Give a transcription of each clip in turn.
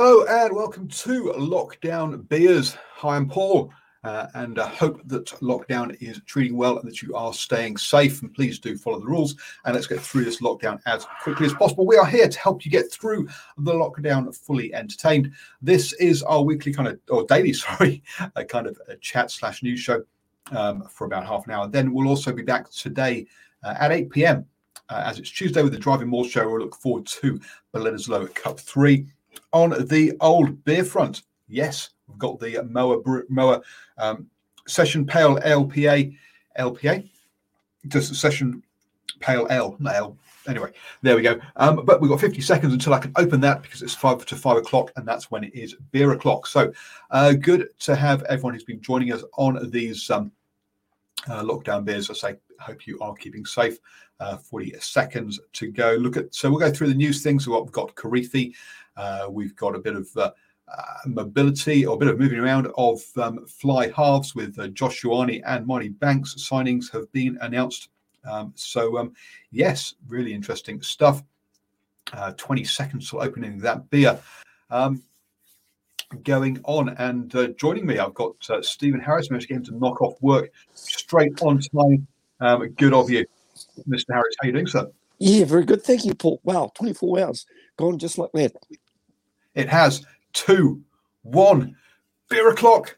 Hello and welcome to Lockdown Beers. Hi, I'm Paul. Uh, and I hope that lockdown is treating well and that you are staying safe. And please do follow the rules. And let's get through this lockdown as quickly as possible. We are here to help you get through the lockdown fully entertained. This is our weekly kind of, or daily, sorry, kind of chat slash news show um, for about half an hour. Then we'll also be back today uh, at 8 p.m. Uh, as it's Tuesday with the Driving More show. We'll look forward to Bellini's Cup 3 on the old beer front. Yes, we've got the Moa Moa um, Session Pale LPA LPA, just Session Pale L, not L. Anyway, there we go. Um, but we've got 50 seconds until I can open that because it's five to five o'clock, and that's when it is beer o'clock. So uh, good to have everyone who's been joining us on these um, uh, lockdown beers. I say, hope you are keeping safe. Uh, 40 seconds to go. Look at so we'll go through the news things. So we've got Kirifi, uh, we've got a bit of uh, mobility or a bit of moving around of um, fly halves with uh, Josh and Marty Banks signings have been announced. Um, so, um, yes, really interesting stuff. Uh, 20 seconds till opening that beer. Um, going on and uh, joining me, I've got uh, Stephen Harris. Managed to get him to knock off work straight on time. Um, good of you, Mr. Harris. How are you doing, sir? Yeah, very good. Thank you, Paul. Wow, 24 hours gone just like that. It has two, one, beer o'clock.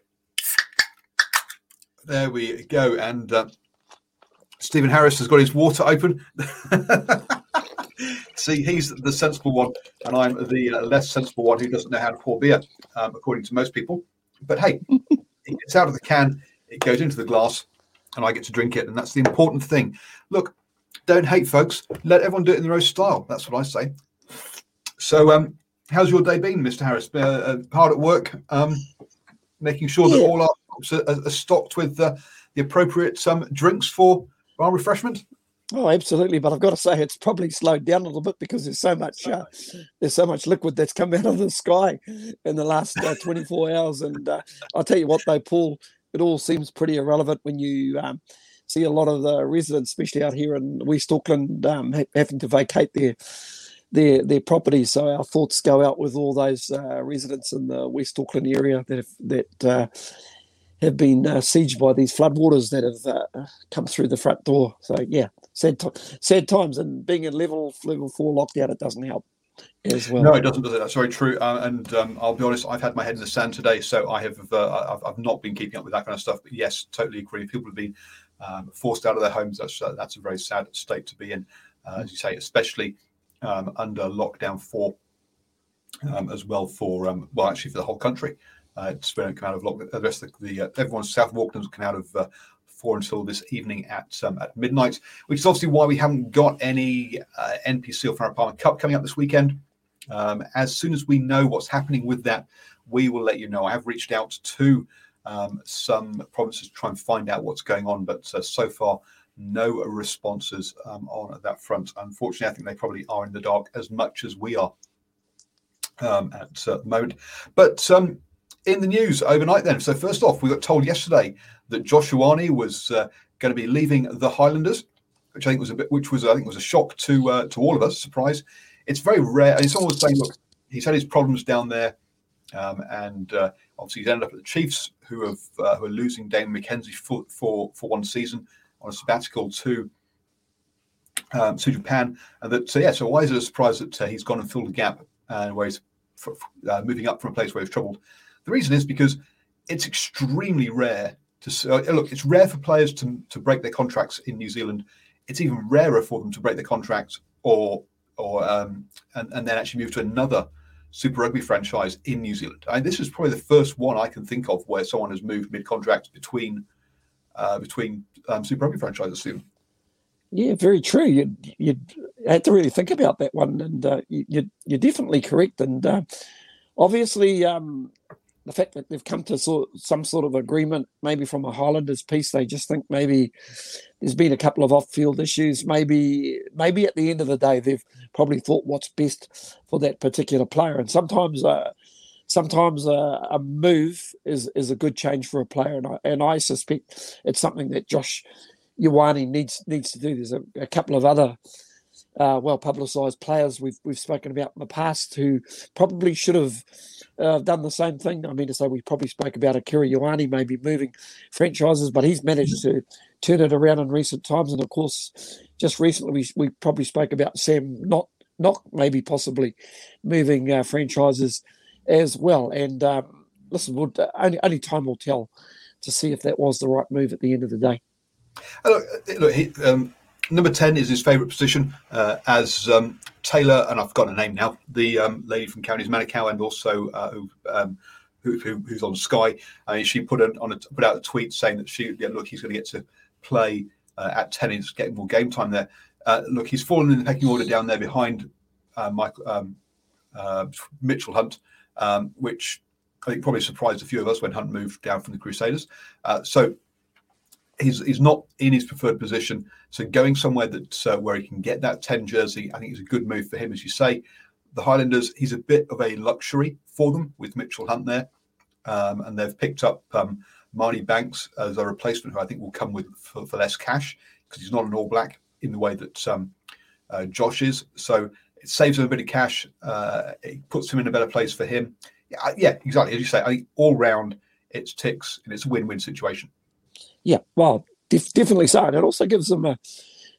There we go. And uh, Stephen Harris has got his water open. See, he's the sensible one, and I'm the uh, less sensible one who doesn't know how to pour beer, um, according to most people. But hey, it's out of the can, it goes into the glass, and I get to drink it, and that's the important thing. Look, don't hate, folks. Let everyone do it in their own style. That's what I say. So, um, how's your day been, Mr. Harris? Uh, uh, hard at work, um, making sure that all our are, are stocked with uh, the appropriate um, drinks for our refreshment. Oh, absolutely. But I've got to say, it's probably slowed down a little bit because there's so much uh, there's so much liquid that's come out of the sky in the last uh, 24 hours. And uh, I'll tell you what, though, Paul, it all seems pretty irrelevant when you um, see a lot of the residents, especially out here in West Auckland, um, having to vacate their their their properties. So our thoughts go out with all those uh, residents in the West Auckland area that have, that uh, have been uh, sieged by these floodwaters that have uh, come through the front door. So yeah, sad t- sad times, and being in level level four lockdown, it doesn't help. As well. No, it doesn't. That's very true. Uh, and um, I'll be honest, I've had my head in the sand today, so I have uh, I've, I've, not been keeping up with that kind of stuff. But yes, totally agree. People have been um, forced out of their homes. That's that's a very sad state to be in, as you say, especially um, under lockdown four um, as well for um, well actually for the whole country. Uh, to come out of lockdown. The rest of the, the uh, everyone south of Auckland's come out of uh, four until this evening at um, at midnight, which is obviously why we haven't got any uh, NPC or Farah Palmer Cup coming up this weekend. Um, as soon as we know what's happening with that, we will let you know. I have reached out to some provinces to try and find out what's going on, but uh, so far no responses um, on that front. Unfortunately, I think they probably are in the dark as much as we are um, at uh, the moment. But um, in the news overnight then. So first off, we got told yesterday that Josh Ioane was uh, going to be leaving the Highlanders, which I think was a bit, which was I think was a shock to uh, to all of us, surprise. It's very rare. And someone was saying, look, he's had his problems down there, um, and uh, obviously he's ended up at the Chiefs, who have uh, who are losing Damian McKenzie for, for for one season on a sabbatical to um, to Japan, and that so yeah. So why is it a surprise that uh, he's gone and filled a gap and where he's uh, moving up from a place where he's troubled? The reason is because it's extremely rare to uh, look. It's rare for players to to break their contracts in New Zealand. It's even rarer for them to break their contracts or or um, and, and then actually move to another Super Rugby franchise in New Zealand. Mean, this is probably the first one I can think of where someone has moved mid-contract between uh, between um, Super Rugby franchises. Soon. Yeah, very true. You'd, you'd had to really think about that one, and uh, you you're definitely correct. And uh, obviously, um, the fact that they've come to sort, some sort of agreement, maybe from a Highlanders piece, they just think maybe there's been a couple of off-field issues. Maybe, maybe at the end of the day, they've probably thought what's best for that particular player. And sometimes, uh, sometimes uh, a move is is a good change for a player. And I, and I suspect it's something that Josh Ioane needs needs to do. There's a, a couple of other uh, well publicised players we've we've spoken about in the past who probably should have uh, done the same thing. I mean to say we probably spoke about Akira Ioane maybe moving franchises, but he's managed to turn it around in recent times. And of course, just recently we, we probably spoke about Sam not not maybe possibly moving uh, franchises as well. And um, listen, we'll, only only time will tell to see if that was the right move at the end of the day. Uh, look, uh, look he, um, number 10 is his favourite position uh, as um, Taylor, and I've forgotten her name now, the um, lady from Counties Manukau, and also uh, who, um, who, who, who's on Sky. Mean, she put, on a, put out a tweet saying that she, yeah, look, he's going to get to play uh, at 10, he's getting more game time there. Uh, look, he's fallen in the pecking order down there behind uh, Michael, um, uh, Mitchell Hunt, um, which I think probably surprised a few of us when Hunt moved down from the Crusaders. so he's he's not in his preferred position. So going somewhere that uh, where he can get that ten jersey, I think is a good move for him. As you say, the Highlanders, he's a bit of a luxury for them with Mitchell Hunt there, um, and they've picked up um, Marty Banks as a replacement, who I think will come with for, for less cash because he's not an All Black in the way that um, uh, Josh is. So it saves him a bit of cash. Uh, it puts him in a better place for him. Yeah, exactly. As you say, all round it's ticks and it's a win-win situation. Yeah, well, def- definitely so, and it also gives them a,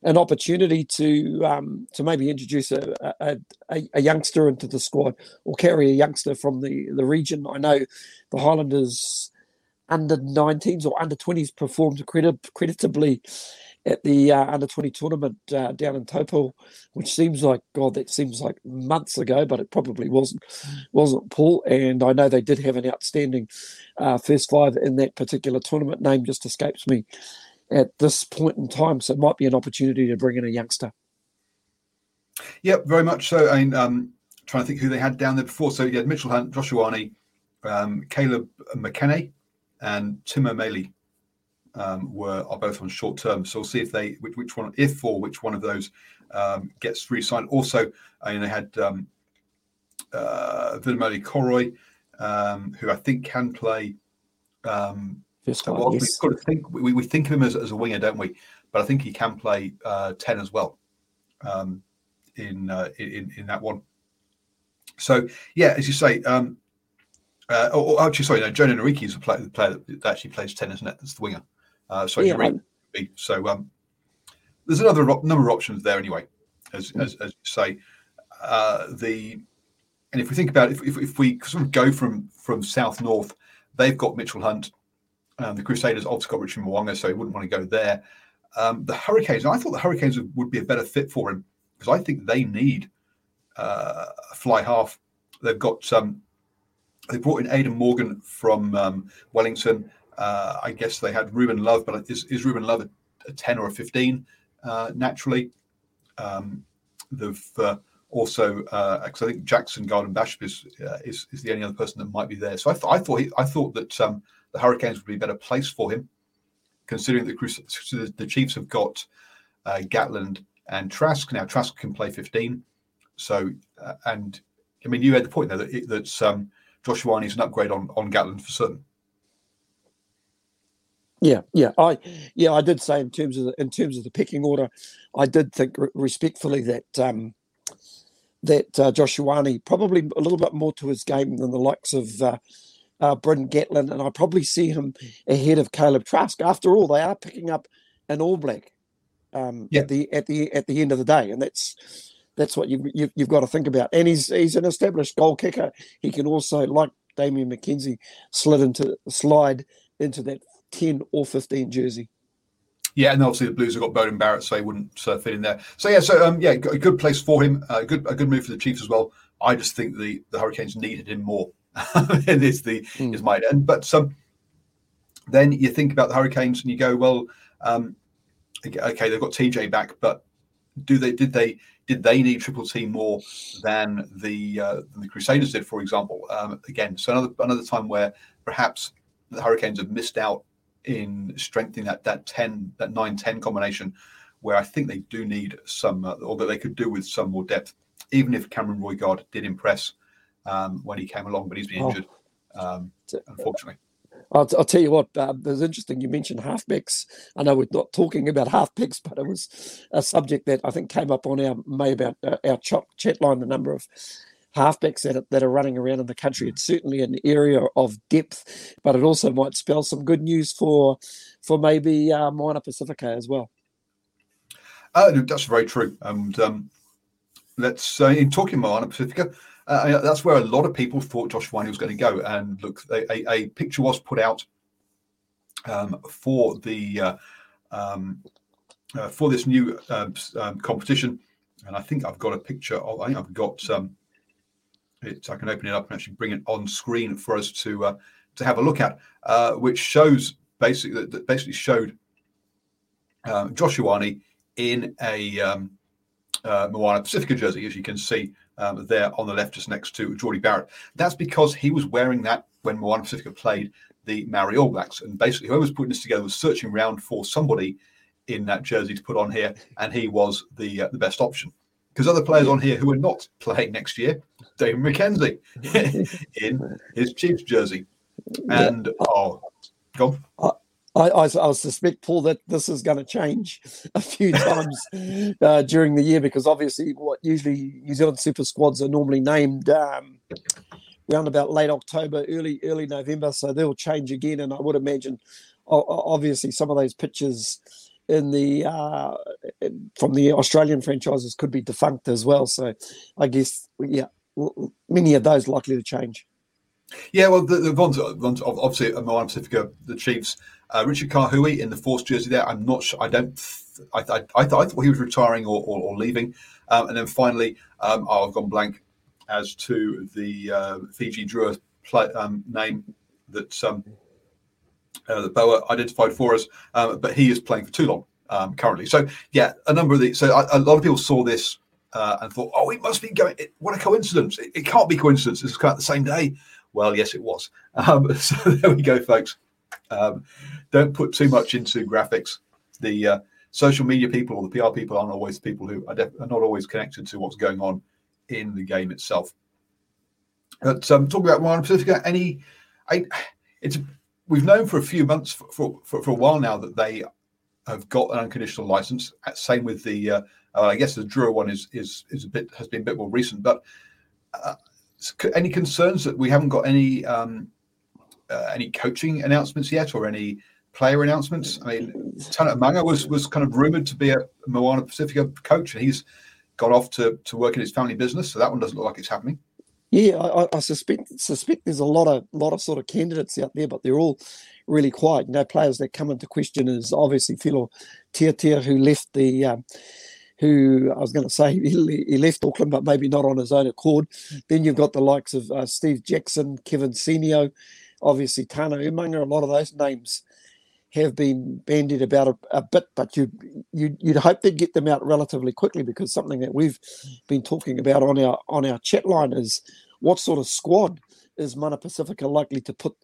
an opportunity to um, to maybe introduce a, a, a, a, youngster into the squad or carry a youngster from the, the region. I know the Highlanders under 19s or under 20s performed credit, creditably at the uh, under 20 tournament uh, down in Taupo, which seems like God, that seems like months ago, but it probably wasn't wasn't Paul. And I know they did have an outstanding uh, first five in that particular tournament. Name just escapes me at this point in time, so it might be an opportunity to bring in a youngster. Yep, very much so. I mean, um, trying to think who they had down there before. So you had Mitchell Hunt, Josh Ioane, um, Caleb McKenna, and Tim O'Malley um, were are both on short term. So we'll see if they which, which one, if or which one of those um, gets re-signed. Also, I mean, they had um, uh, Koroi, um, who I think can play. Um, well, yes. we think we, we think of him as, as a winger, don't we? But I think he can play uh, ten as well um, in, uh, in in that one. So yeah, as you say, um, uh, or, or, actually, sorry, no, Jona Nareki is the player, the player that actually plays ten, isn't it? That's the winger. Uh, sorry, yeah, Nareki. So um, there's another number of options there anyway, as, mm. as, as you say. Uh, the and if we think about it, if, if, if, we sort of go from from south north, they've got Mitchell Hunt. Um, the Crusaders also got Richard Mo'unga, so he wouldn't want to go there. Um, the Hurricanes, I thought the Hurricanes would be a better fit for him because I think they need uh, a fly half. They've got um, they brought in Aidan Morgan from um, Wellington. Uh, I guess they had Ruben Love, but is, is Ruben Love a, a 10 or a 15 uh, naturally? Um, they've uh, also because uh, I think Jackson Garden-Bachop is, uh, is, is the only other person that might be there. So I, th- I thought he, I thought that um, the Hurricanes would be a better place for him, considering the the Chiefs have got uh, Gatland and Trask now. Trask can play 15, so and I mean you had the point there that that's um, Josh Ioane is an upgrade on on Gatland for certain. Yeah, yeah, I yeah I did say in terms of the, in terms of the pecking order, I did think re- respectfully that um, that uh, Josh Ioane probably a little bit more to his game than the likes of uh, uh, Bryn Gatland, and I probably see him ahead of Kaleb Trask. After all, they are picking up an All Black um, Yeah. at the at the at the end of the day, and that's that's what you, you you've got to think about. And he's he's an established goal kicker. He can also, like Damian McKenzie, slid into slide into that ten or fifteen jersey. Yeah, and obviously the Blues have got Beauden Barrett, so he wouldn't uh, fit in there. So yeah, so um, yeah, a good place for him. A good a good move for the Chiefs as well. I just think the the Hurricanes needed him more. and is the Mm. is my and but um, then you think about the Hurricanes and you go, well, um, okay, they've got TJ back, but do they did they did they need triple T more than the uh, than the Crusaders did, for example? Um, again, so another another time where perhaps the Hurricanes have missed out in strengthening that that ten that nine ten combination, where I think they do need some, uh, or that they could do with some more depth. Even if Cameron Roigard did impress um, when he came along, but he's been Oh. injured, um, unfortunately. I'll, I'll tell you what, uh, it was interesting. You mentioned halfbacks. I know we're not talking about halfbacks, but it was a subject that I think came up on our May about uh, our chat line. The number of halfbacks that are, that are running around in the country. It's certainly an area of depth, but it also might spell some good news for for maybe uh, Moana Pacifica as well. Uh, that's very true. And um, let's uh, in talking Moana Pacifica, uh, that's where a lot of people thought Josh Ioane was going to go. And look, a, a, a picture was put out um, for the uh, um, uh, for this new uh, um, competition, and I think I've got a picture of. I think I've got. Um, it, I can open it up and actually bring it on screen for us to uh, to have a look at, uh, which shows basically that basically showed um, Josh Ioane in a um, uh, Moana Pacifica jersey, as you can see um, there on the left, just next to Jordie Barrett. That's because he was wearing that when Moana Pacifica played the Maori All Blacks. And basically, whoever was putting this together was searching around for somebody in that jersey to put on here, and he was the uh, the best option. Because other players on here who are not playing next year, David McKenzie in his Chiefs jersey. And oh, go on. I, I, I suspect, Paul, that this is going to change a few times uh, during the year because obviously, what usually New Zealand Super Squads are normally named um, around about late October, early early November, so they'll change again. And I would imagine, obviously, some of those pictures in the uh, from the Australian franchises could be defunct as well. So, I guess, yeah, many of those likely to change. Yeah, well, the, the ones, ones obviously at Moana Pacifica, the Chiefs, uh, Richard Kahui in the Force jersey there. I'm not sure. I don't. th- I, I, I, thought, I thought he was retiring or, or, or leaving. Um, and then finally, um, oh, I've gone blank as to the uh, Fiji Drua play, um, name that um, uh, that Boa identified for us. Um, but he is playing for Toulon um, currently. So yeah, a number of the so a, lot of people saw this uh, and thought, oh, it must be going. It, what a coincidence! It, it can't be coincidence. It's of the same day. Well, yes, it was. Um, so there we go, folks. Um, don't put too much into graphics. The uh, social media people or the PR people aren't always people who are, def- are not always connected to what's going on in the game itself. But um, talking about Moana Pacifica, any, I, it's we've known for a few months for, for, for, a while now that they have got an unconditional license. Uh, Same with the, uh, uh, I guess the Drua one is is is a bit has been a bit more recent. But uh, any concerns that we haven't got any um, uh, any coaching announcements yet or any player announcements? I mean, Tana Umaga was was kind of rumored to be a Moana Pacifica coach, and he's gone off to to work in his family business. So that one doesn't look like it's happening. Yeah, I, I- suspect suspect there's a lot of lot of sort of candidates out there, but they're all really quiet. You know, players that come into question is obviously Filo Tiatia, who left the, um, who I was going to say he, he left Auckland, but maybe not on his own accord. Then you've got the likes of uh, Steve Jackson, Kevin Senio, obviously Tana Umaga. A lot of those names have been bandied about a, a bit, but you you you'd hope they'd get them out relatively quickly because something that we've been talking about on our on our chat line is what sort of squad is Moana Pacifica likely to put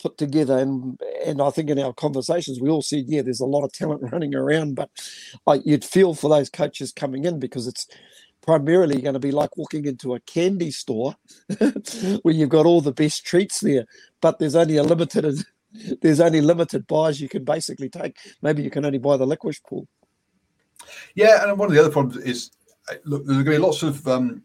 put together? And and I think in our conversations we all said yeah there's a lot of talent running around but you'd feel for those coaches coming in because it's primarily going to be like walking into a candy store where you've got all the best treats there, but there's only a limited there's only limited buys you can basically take. Maybe you can only buy the licorice pool. Yeah, and one of the other problems is uh, look, there's going to be lots of um,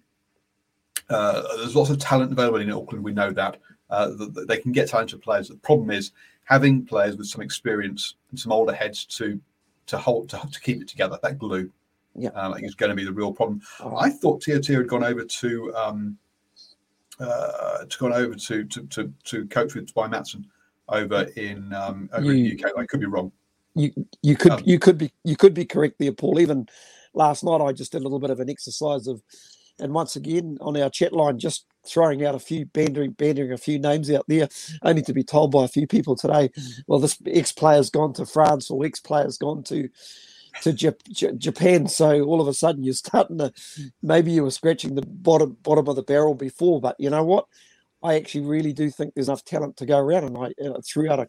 uh, there's lots of talent available in Auckland. We know that. Uh, they can get talented players. The problem is having players with some experience and some older heads to to hold to, to keep it together. That glue, yeah, um, is going to be the real problem. I thought Tiatia had gone over to um, uh, to gone over to to to, to coach with Tabai Matson over in um, over you, in the UK. I could be wrong. You you could um, you could be you could be correct there, Paul. Even last night, I just did a little bit of an exercise of and once again, on our chat line, just throwing out a few, bandering, bandering a few names out there, only to be told by a few people today, well, this ex player's gone to France or ex player's gone to to Japan. So all of a sudden, you're starting to maybe you were scratching the bottom bottom of the barrel before, but you know what? I actually really do think there's enough talent to go around, and I uh, threw out a,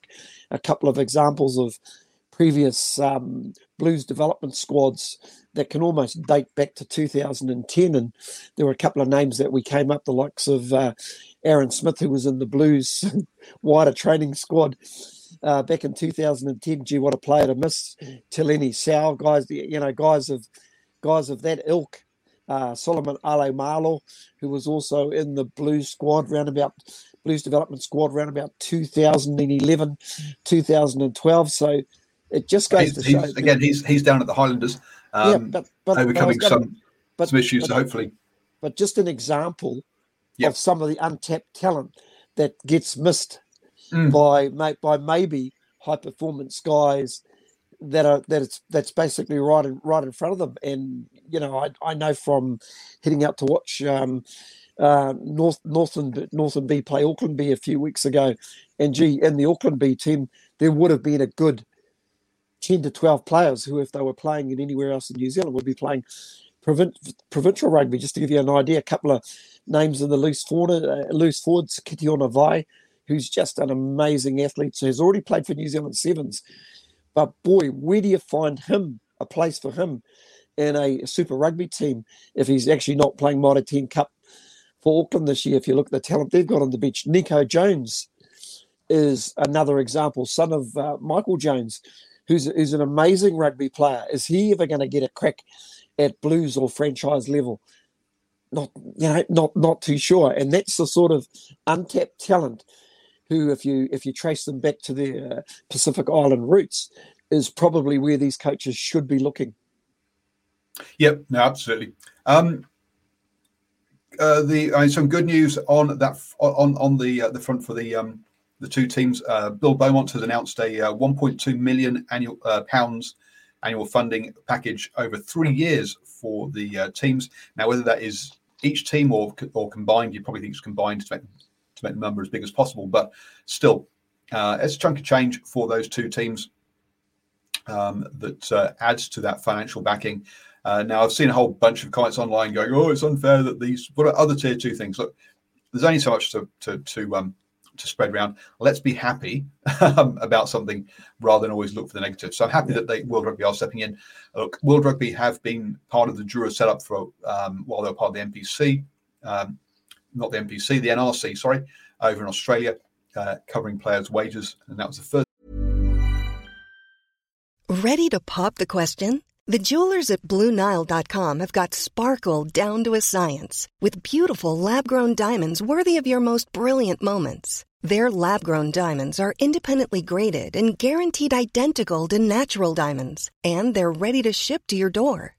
a couple of examples of previous um, Blues development squads that can almost date back to 2010. And there were a couple of names that we came up, the likes of uh, Aaron Smith, who was in the Blues wider training squad. Uh, back in 2010, gee, what a player to miss! Tilini Sau, guys, you know, guys of guys of that ilk. Uh, Solomon Ale who was also in the Blues squad round about Blues development squad around about 2011, 2012. So it just goes he's, to show. again, he's he's down at the Highlanders, um, yeah, but, but overcoming but some but, some issues. But, hopefully, but just an example yep. of some of the untapped talent that gets missed mm. by by maybe high performance guys that are that it's that's basically right in right in front of them. And you know, I I know from heading out to watch. Um, uh, North Northern Northern B play Auckland B a few weeks ago, and gee, in the Auckland B team, there would have been a good 10 to 12 players who, if they were playing in anywhere else in New Zealand, would be playing provincial rugby. Just to give you an idea, a couple of names in the loose forward, uh, loose forwards, Kitiona Vai, who's just an amazing athlete, so has already played for New Zealand Sevens. But boy, where do you find him, a place for him in a Super Rugby team if he's actually not playing Mitre 10 Cup for Auckland this year? If you look at the talent they've got on the beach, Nico Jones is another example, son of uh, Michael Jones, who's, who's an amazing rugby player. Is he ever going to get a crack at Blues or franchise level? Not, you know, not not too sure. And that's the sort of untapped talent who, if you if you trace them back to their uh, Pacific Island roots, is probably where these coaches should be looking. Yep, no, absolutely. Um, uh, the uh, some good news on that on on the uh, the front for the um, the two teams. Uh, Bill Beaumont has announced a uh, 1.2 million annual uh, pounds annual funding package over three years for the teams. Now, whether that is each team or or combined, you probably think it's combined to make the number as big as possible. But still, uh, it's a chunk of change for those two teams um, that uh, adds to that financial backing. now, I've seen a whole bunch of comments online going, "Oh, it's unfair that these." What are other tier two things? Look, there's only so much to to to um, to spread around. Let's be happy um, about something rather than always look for the negative. So I'm happy yeah. that they World Rugby are stepping in. Look, World Rugby have been part of the Drua setup for um, while they were part of the NPC, um, not the NPC, the NRC, sorry, over in Australia, uh, covering players' wages, and that was the first. Ready to pop the question? The jewelers at BlueNile.com have got sparkle down to a science with beautiful lab-grown diamonds worthy of your most brilliant moments. Their lab grown diamonds are independently graded and guaranteed identical to natural diamonds, and they're ready to ship to your door.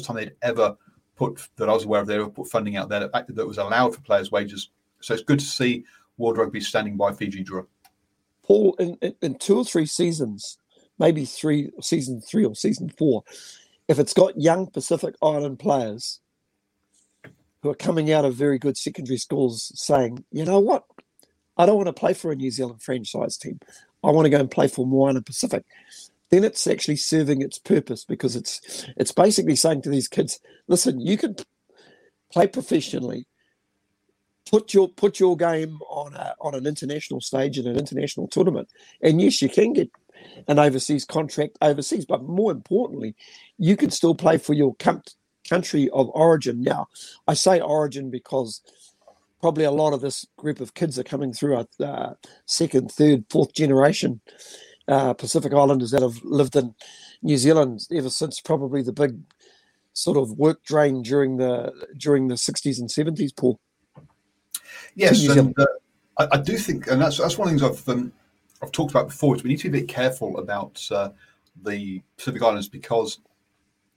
time they'd ever put that I was aware of. They ever put funding out there that, that was allowed for players' wages. So it's good to see World Rugby standing by Fiji Drua. Paul, in, in, in two or three seasons, maybe three, season three or season four, if it's got young Pacific Island players who are coming out of very good secondary schools saying, you know what, I don't want to play for a New Zealand franchise team. I want to go and play for Moana Pacific. Then it's actually serving its purpose because it's it's basically saying to these kids, listen, you can play professionally, put your put your game on a, on an international stage in an international tournament, and yes, you can get an overseas contract overseas, but more importantly, you can still play for your com- country of origin. Now, I say origin because probably a lot of this group of kids are coming through a uh, second, third, fourth generation uh, Pacific Islanders that have lived in New Zealand ever since probably the big sort of work drain during the during the 60s and 70s, Paul. Yes, and uh, I, I, do think, and that's that's one of the things I've um, I've talked about before. Is we need to be a bit careful about uh, the Pacific Islands because,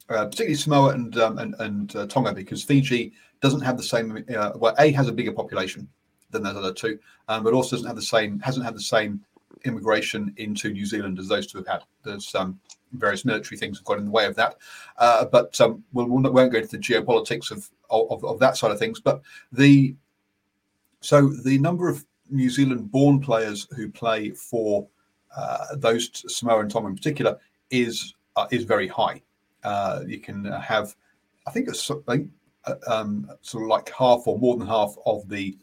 uh, particularly Samoa and um, and, and uh, Tonga, because Fiji doesn't have the same. Uh, well, A has a bigger population than those other two, um, but also doesn't have the same hasn't had the same immigration into New Zealand as those two have had. There's um, various military things have got in the way of that, uh, but um, we'll, we won't go into the geopolitics of, of, of that side of things. But the so the number of New Zealand born players who play for uh, those Samoa and Tom in particular is uh, is very high. Uh, you can have, I think it's uh, um, sort of like half or more than half of the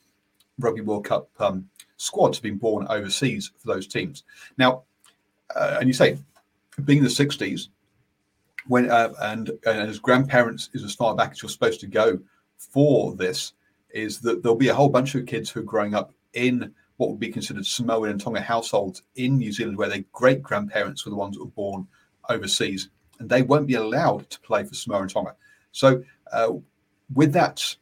Rugby World Cup um, squads have been born overseas for those teams. Now, uh, and you say, being in the 60s, when uh, and, and as grandparents is as far back as you're supposed to go for this, is that there'll be a whole bunch of kids who are growing up in what would be considered Samoan and Tonga households in New Zealand, where their great grandparents were the ones that were born overseas, and they won't be allowed to play for Samoa and Tonga. So, uh, with that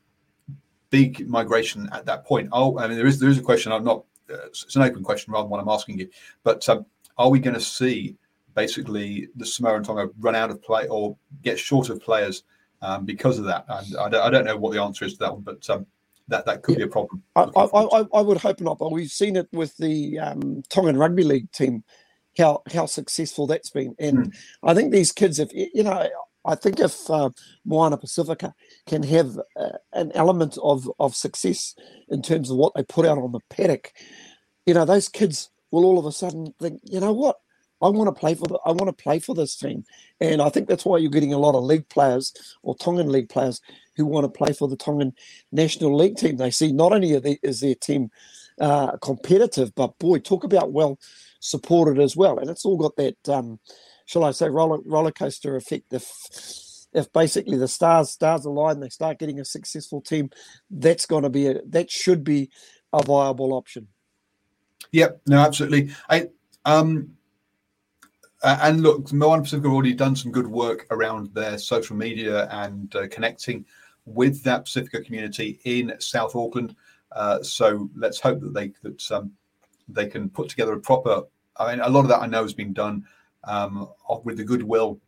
big migration at that point, oh, I mean, there is there is a question. I'm not. Uh, it's an open question rather than what I'm asking you. But um, are we going to see basically the Samoa and Tonga run out of play or get short of players um, because of that? And I don't, I don't know what the answer is to that one, but um, that that could yeah. be a problem. I, I, I, would hope not, but we've seen it with the um, Tongan rugby league team, how how successful that's been, and mm. I think these kids, if you know, I think if uh, Moana Pacifica can have uh, an element of of success in terms of what they put out on the paddock, you know, those kids will all of a sudden think, you know what, I want to play for the, I want to play for this team, and I think that's why you're getting a lot of league players or Tongan league players who want to play for the Tongan national league team. They see not only they, is their team uh, competitive, but boy, talk about well supported as well, and it's all got that, um, shall I say, roller roller coaster effect. If if basically the stars stars align, they start getting a successful team, that's going to be a that should be a viable option. Yep, no, absolutely. I um uh, and look, Moana Pacific have already done some good work around their social media and uh, connecting with that Pacifica community in South Auckland. Uh, so let's hope that they that um, they can put together a proper. I mean, a lot of that I know has been done um, with the goodwill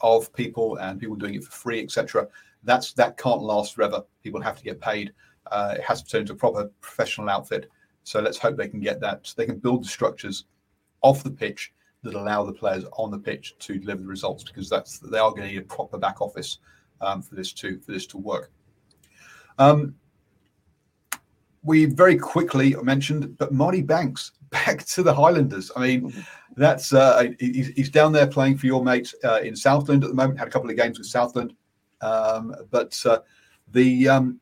of people and people doing it for free, etc. That's that can't last forever. People have to get paid. Uh, it has to turn into a proper professional outfit. So let's hope they can get that. So They can build the structures off the pitch that allow the players on the pitch to deliver the results because that's they are going to need a proper back office um, for this to for this to work. Um, we very quickly mentioned, but Marty Banks back to the Highlanders. I mean, that's uh, he's, he's, down there playing for your mates uh, in Southland at the moment. Had a couple of games with Southland, um, but uh, the um,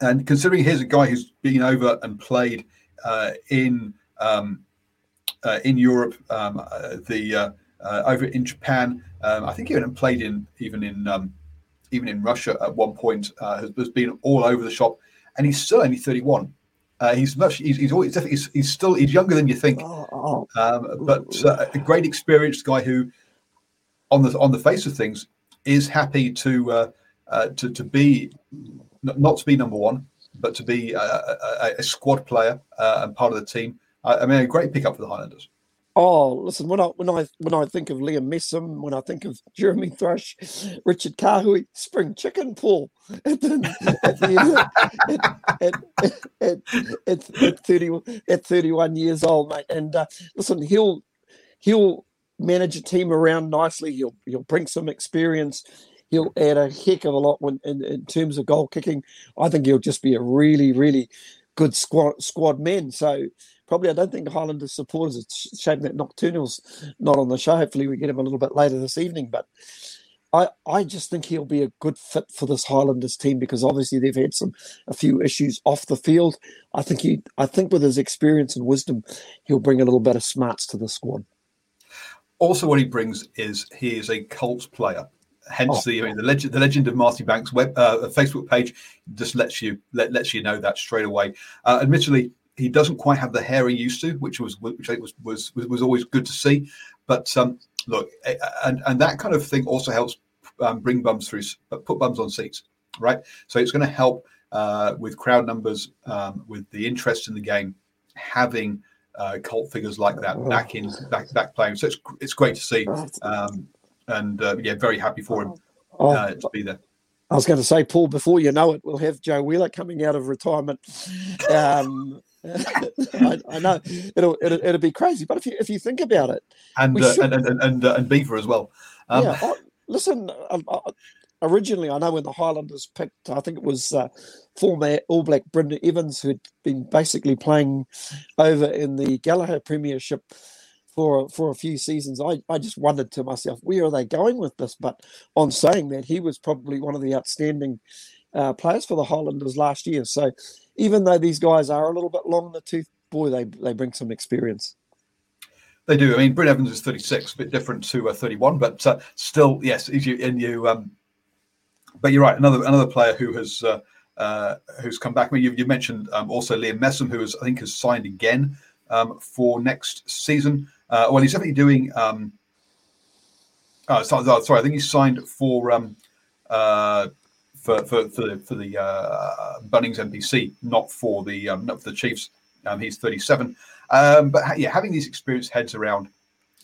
and considering here's a guy who's been over and played uh, in um, uh, in Europe, um, uh, the over in Japan, um, I think even played in even in um, even in Russia at one point, has, has, been all over the shop, and he's still only 31. Uh, he's much. He's, he's always definitely. He's, he's, still. He's younger than you think, oh, oh. um, but uh, a great experienced guy who, on the on the face of things, is happy to uh, uh, to to be not to be number one, but to be a, a, a squad player uh, and part of the team. I, I mean, a great pickup for the Highlanders. Oh, listen, when I when I when I think of Liam Messam, when I think of Jeremy Thrush, Richard Kahui, spring chicken, Paul, at, at, 30, at 31 years old, mate. And uh, listen, he'll he'll manage a team around nicely. He'll he'll bring some experience. He'll add a heck of a lot when, in, in terms of goal kicking. I think he'll just be a really, really good squad squad man. So probably I don't think Highlanders supporters. It's a shame that Nocturnal's not on the show. Hopefully we get him a little bit later this evening. But I I just think he'll be a good fit for this Highlanders team because obviously they've had some a few issues off the field. I think he I think with his experience and wisdom, he'll bring a little bit of smarts to the squad. Also, what he brings is he is a cult player. Hence oh. the I mean, the legend the legend of Marty Banks web uh, Facebook page just lets you let, lets you know that straight away. Uh, admittedly, he doesn't quite have the hair he used to, which was which was was was, was always good to see. But um, look, and and that kind of thing also helps um, bring bums through, put bums on seats, right? So it's going to help uh, with crowd numbers, um, with the interest in the game, having uh, cult figures like that back in back back playing. So it's it's great to see, um, and uh, yeah, very happy for him oh. uh, to be there. I was going to say, Paul, before you know it, we'll have Joe Wheeler coming out of retirement. Um, I, I, know it'll, it'll, it'll be crazy, but if you if you think about it, and uh, should... and and and, uh, and, Beaver as well. Um, yeah, I, listen. I, originally, I know when the Highlanders picked, I think it was uh, former All Black Brynton Evans, who'd been basically playing over in the Gallagher Premiership for for a few seasons. I, I just wondered to myself, where are they going with this? But on saying that, he was probably one of the outstanding uh, players for the Highlanders last year. So even though these guys are a little bit long in the tooth, boy, they they bring some experience. They do. I mean, Bryn Evans is 36, a bit different to uh, 31, but uh, still, yes, you, and you. Um, but you're right. Another another player who has uh, uh, who's come back. I mean, you, you mentioned um, also Liam Messam, who has I think has signed again um, for next season. Uh, well, he's definitely doing. Oh, sorry, I think he's signed for um, for for for the, for the uh, Bunnings NPC, not for the um, not for the Chiefs. Um, he's 37. Um, but yeah, having these experienced heads around.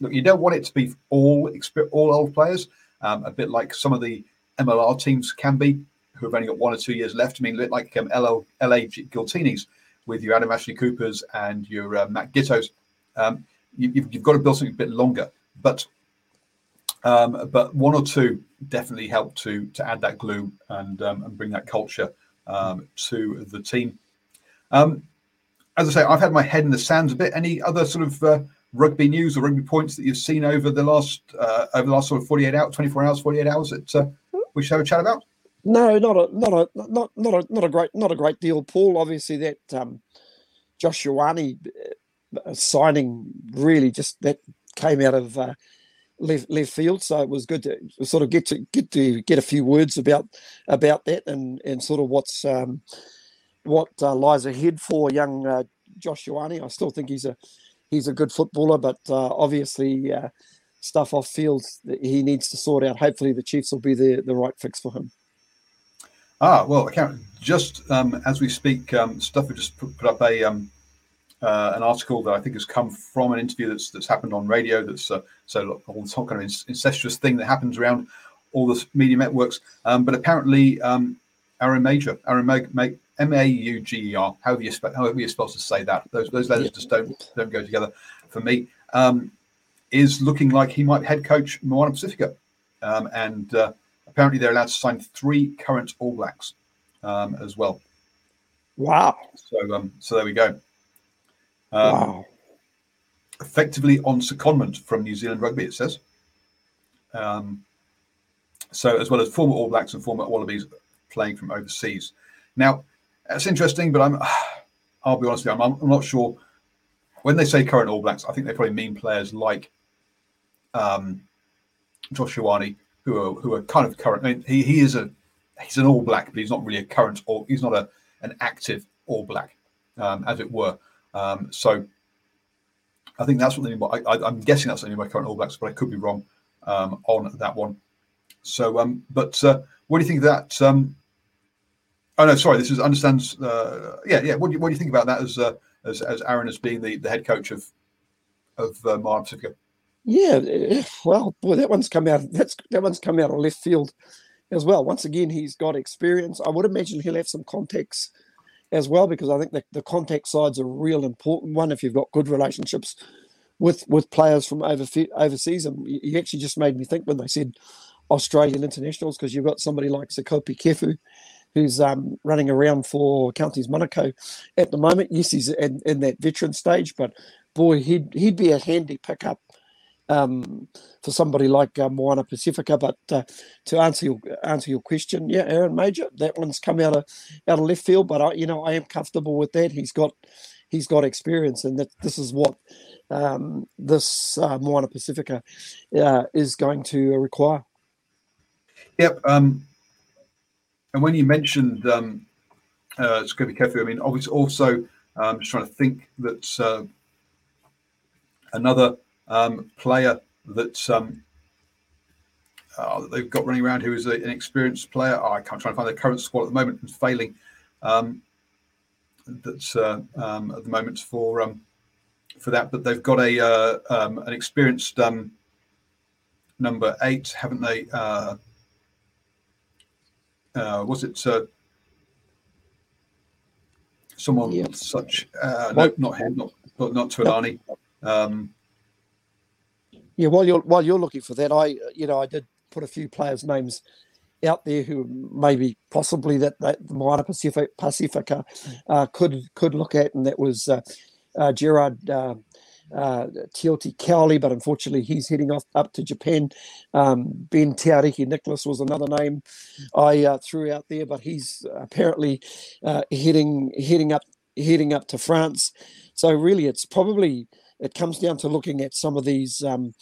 Look, you don't want it to be all all old players. Um, a bit like some of the MLR teams can be, who have only got one or two years left. I mean, like um, LL, LA Giltinis with your Adam Ashley Coopers and your uh, Matt Giteaus. Um, you, have got to build something a bit longer. But um, but one or two definitely help to to add that glue and um, and bring that culture um, to the team. Um, as I say, I've had my head in the sands a bit. Any other sort of uh, rugby news or rugby points that you've seen over the last uh, over the last sort of forty eight hours, twenty four hours, forty eight hours that uh, we should have a chat about? No, not a not a not not a not a great not a great deal, Paul. Obviously, that um, Josh uh, signing really just that came out of uh, left left field. So it was good to sort of get to get to get a few words about about that and and sort of what's um, what uh, lies ahead for young uh, Josh. I still think he's a he's a good footballer, but uh, obviously uh, stuff off field he needs to sort out. Hopefully, the Chiefs will be the the right fix for him. Ah, well, I can't, just um, as we speak, um, Stuffer just put, put up a um, uh, an article that I think has come from an interview that's that's happened on radio. That's uh, so all this whole kind of incestuous thing that happens around all the media networks. Um, but apparently, um, Aaron Major, Aaron Mag, M A U G E R, however you spe- however you're supposed to say that. Those those letters yeah. just don't don't go together for me. Um, is looking like he might head coach Moana Pacifica, um, and uh, apparently they're allowed to sign three current All Blacks um, as well. Wow! So um, so there we go. Um, wow. Effectively on secondment from New Zealand Rugby, it says. Um, so, as well as former All Blacks and former Wallabies playing from overseas. Now, that's interesting, but I'm, I'll be honest with you, I'm, I'm not sure. When they say current All Blacks, I think they probably mean players like um, Josh Ioane, who are who are kind of current. I mean, he he is a he's an All Black, but he's not really a current or he's not a an active All Black, um, as it were. Um, so I think that's what they I, am guessing that's mean by current All Blacks, but I could be wrong um, on that one. So, um, but uh, what do you think that? Um, oh no, sorry. This is understands. Uh, yeah, yeah. What do you what do you think about that as uh, as as Aaron as being the, the head coach of of uh, Moana Pacifica? Yeah, well, boy, that one's come out. That's that one's come out of left field as well. Once again, he's got experience. I would imagine he'll have some contacts as well because I think the, the contact side's a real important one if you've got good relationships with with players from over, overseas. And he actually just made me think when they said Australian internationals because you've got somebody like Sekope Kefu who's um, running around for Counties Manukau at the moment. Yes, he's in, in that veteran stage, but boy, he'd he'd be a handy pickup um, for somebody like uh, Moana Pacifica. But uh, to answer your answer your question, yeah, Aaron Mauger, that one's come out of out of left field, but I, you know I am comfortable with that. He's got he's got experience, and that this is what um, this uh, Moana Pacifica uh, is going to require. Yep. Um, and when you mentioned um, uh, Sekope Kepu, I mean, obviously, also, I'm um, just trying to think that uh, another um, player that um, uh, they've got running around who is a, an experienced player. Oh, I can't try to find the current squad at the moment and failing. Um, that's uh, um, at the moment for um, for that, but they've got a uh, um, an experienced um, number eight, haven't they? Uh, uh, was it uh, someone yep. such? Uh, no, not him, not not, not Tuilani. Um, yeah, while you're while you're looking for that, I you know I did put a few players' names out there who maybe possibly that, that the Moana Pacific, Pacifica uh, could could look at, and that was uh, uh, Gerard uh, uh, Cowley, but unfortunately he's heading off up to Japan. Um, ben Tiariki Nicholas was another name I uh, threw out there, but he's apparently uh, heading heading up heading up to France. So really, it's probably it comes down to looking at some of these um,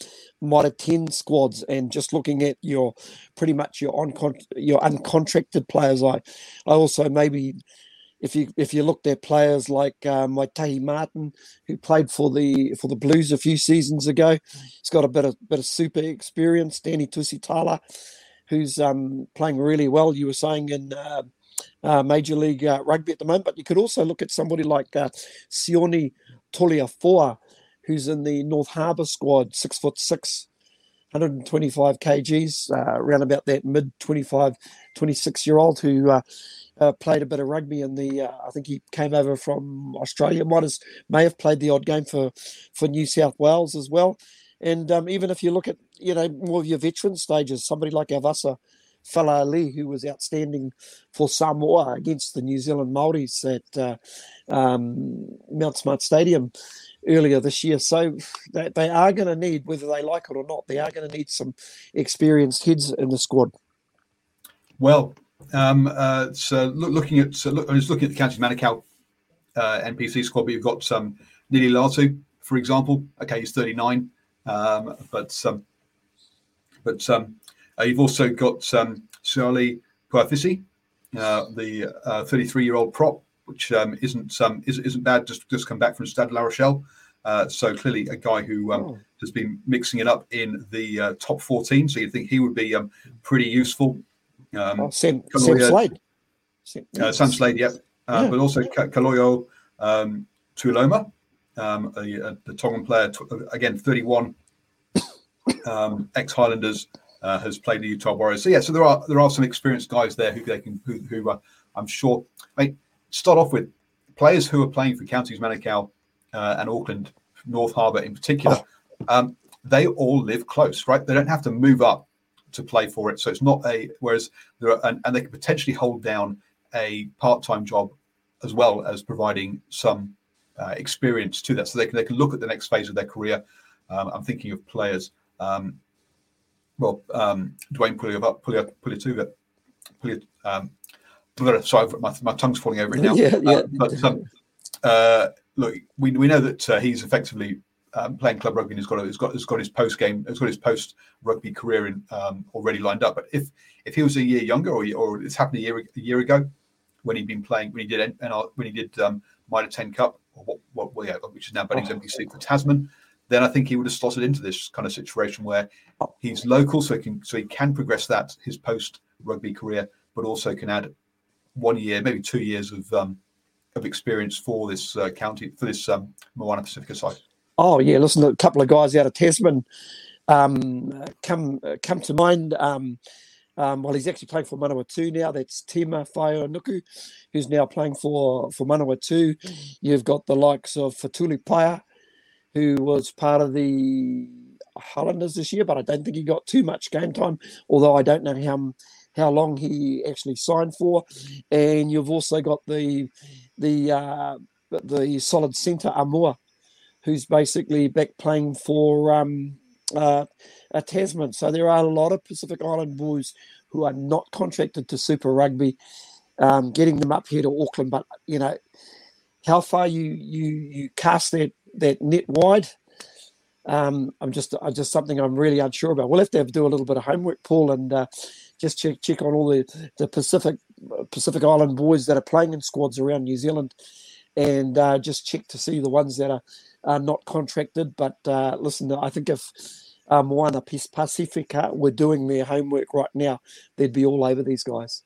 Mitre 10 squads and just looking at your pretty much your on your uncontracted players. I I also maybe if you if you looked at players like um, Tahi Martin, who played for the for the Blues a few seasons ago, he's got a bit of bit of super experience. Danny Tusitala, who's um, playing really well. You were saying in uh, uh, Major League uh, Rugby at the moment, but you could also look at somebody like uh, Sione Toliafoa, who's in the North Harbour squad, six foot six, 125 kgs, uh, around about that mid 25, 26 year old who uh, uh, played a bit of rugby in the. Uh, I think he came over from Australia. Might has, may have played the odd game for for New South Wales as well. And um, even if you look at you know more of your veteran stages, somebody like Avasa Falaali, who was outstanding for Samoa against the New Zealand Maoris at uh, um, Mount Smart Stadium earlier this year. So they, they are going to need, whether they like it or not, they are going to need some experienced heads in the squad. Well, um, uh, so look, looking at, so look, I was looking at the Counties Manukau uh, NPC squad, but you've got um, Nili Latu, for example. Okay, he's 39, um, but um, but um, uh, you've also got um, Siali Puafisi, uh, the 33 uh, year old prop which um, isn't um, is, isn't bad. Just just come back from Stade La Rochelle. Uh, so clearly a guy who um, oh. has been mixing it up in the uh, top 14. So you think he would be um, pretty useful. Um, oh, Sam, Sam Slade. Uh, Sam Slade, yep. Uh, yeah. But also Kalolo um, Tuiloma, um, the Tongan player, t- again 31, um, ex Highlanders, uh, has played the Utah Warriors. So yeah, so there are there are some experienced guys there who they can who, who uh, I'm sure. I mean, start off with players who are playing for Counties Manukau uh, and Auckland, North Harbour in particular. Oh. Um, they all live close, right? They don't have to move up to play for it. So it's not a whereas there are and, and they can potentially hold down a part-time job as well as providing some uh, experience to that. So they can they can look at the next phase of their career. Um, I'm thinking of players. Um, well, um, Dwayne Pulia, Pulia, Pulia, um, sorry, my, my tongue's falling over it now. yeah, yeah. Uh, but um, uh, look, we, we know that uh, he's effectively um, playing club rugby and he's got a, he's got he's got his post game, he's got his post rugby career in, um, already lined up. But if if he was a year younger, or or it's happened a year a year ago when he'd been playing when he did when he did um, Mitre Ten Cup or what, what well, yeah, which is now Bunnings oh. NPC for Tasman, then I think he would have slotted into this kind of situation where he's local, so he can so he can progress that his post rugby career, but also can add one year, maybe two years of um, of experience for this uh, county for this um, Moana Pacifica side. Oh yeah, listen, a couple of guys out of Tasman um, come come to mind. Um, um, well, he's actually playing for Manawatu now. That's Tima Nuku, who's now playing for, for Manawatu. You've got the likes of Fetuli Paea, who was part of the Highlanders this year, but I don't think he got too much game time, although I don't know how how long he actually signed for. And you've also got the the uh, the solid centre Aumua, who's basically back playing for um, uh, a Tasman. So there are a lot of Pacific Island boys who are not contracted to Super Rugby, um, getting them up here to Auckland. But you know, how far you you you cast that that net wide. Um, I'm just I'm just something I'm really unsure about. We'll have to, have to do a little bit of homework, Paul, and uh, just check check on all the the Pacific Pacific Island boys that are playing in squads around New Zealand, and uh, just check to see the ones that are, are not contracted. But uh, listen, I think if uh, Moana Pacifica were doing their homework right now, they'd be all over these guys.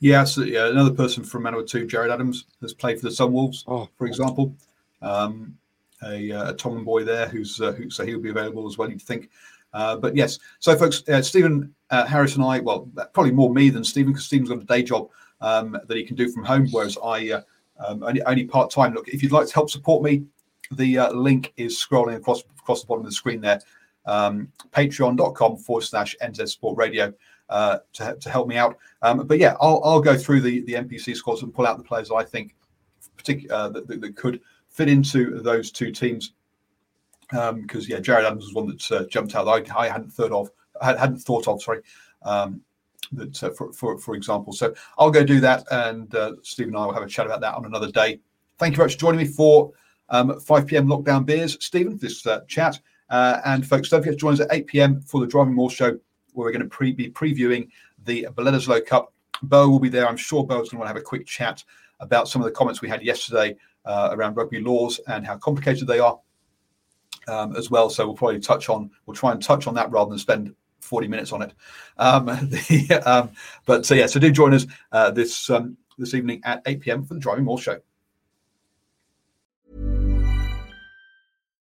Yeah, absolutely. Yeah, another person from Manawatu, Jared Adams, has played for the Sunwolves, oh, for example. Um, a, a Tongan boy there who's uh, who, so he'll be available as well. You'd think, uh, but yes. So, folks, uh, Stephen uh, Harris and I, well, probably more me than Stephen because Stephen's got a day job um, that he can do from home, whereas I uh, um, only only part time. Look, if you'd like to help support me, the link is scrolling across across the bottom of the screen there um, patreon.com forward slash NZ Sport Radio uh, to, to help me out. Um, but yeah, I'll, I'll go through the, the NPC squads and pull out the players I think partic- uh, that, that, that, could fit into those two teams. Because um, yeah, Jared Adams was one that uh, jumped out. I, I hadn't thought of. Hadn't thought of. Sorry, um, that uh, for, for for example. So I'll go do that, and uh, Steve and I will have a chat about that on another day. Thank you very much for joining me for um, 5 p.m. lockdown beers, Stephen. This uh, chat. Uh, and folks, don't forget to join us at 8 p.m. for the Driving Maul show, where we're going to pre- be previewing the Bledisloe Cup. Bo will be there. I'm sure Bo's going to want to have a quick chat about some of the comments we had yesterday uh, around rugby laws and how complicated they are um, as well. So we'll probably touch on, we'll try and touch on that rather than spend 40 minutes on it. Um, the, um, but so yeah, so do join us uh, this um, this evening at 8 p.m. for the Driving Maul show.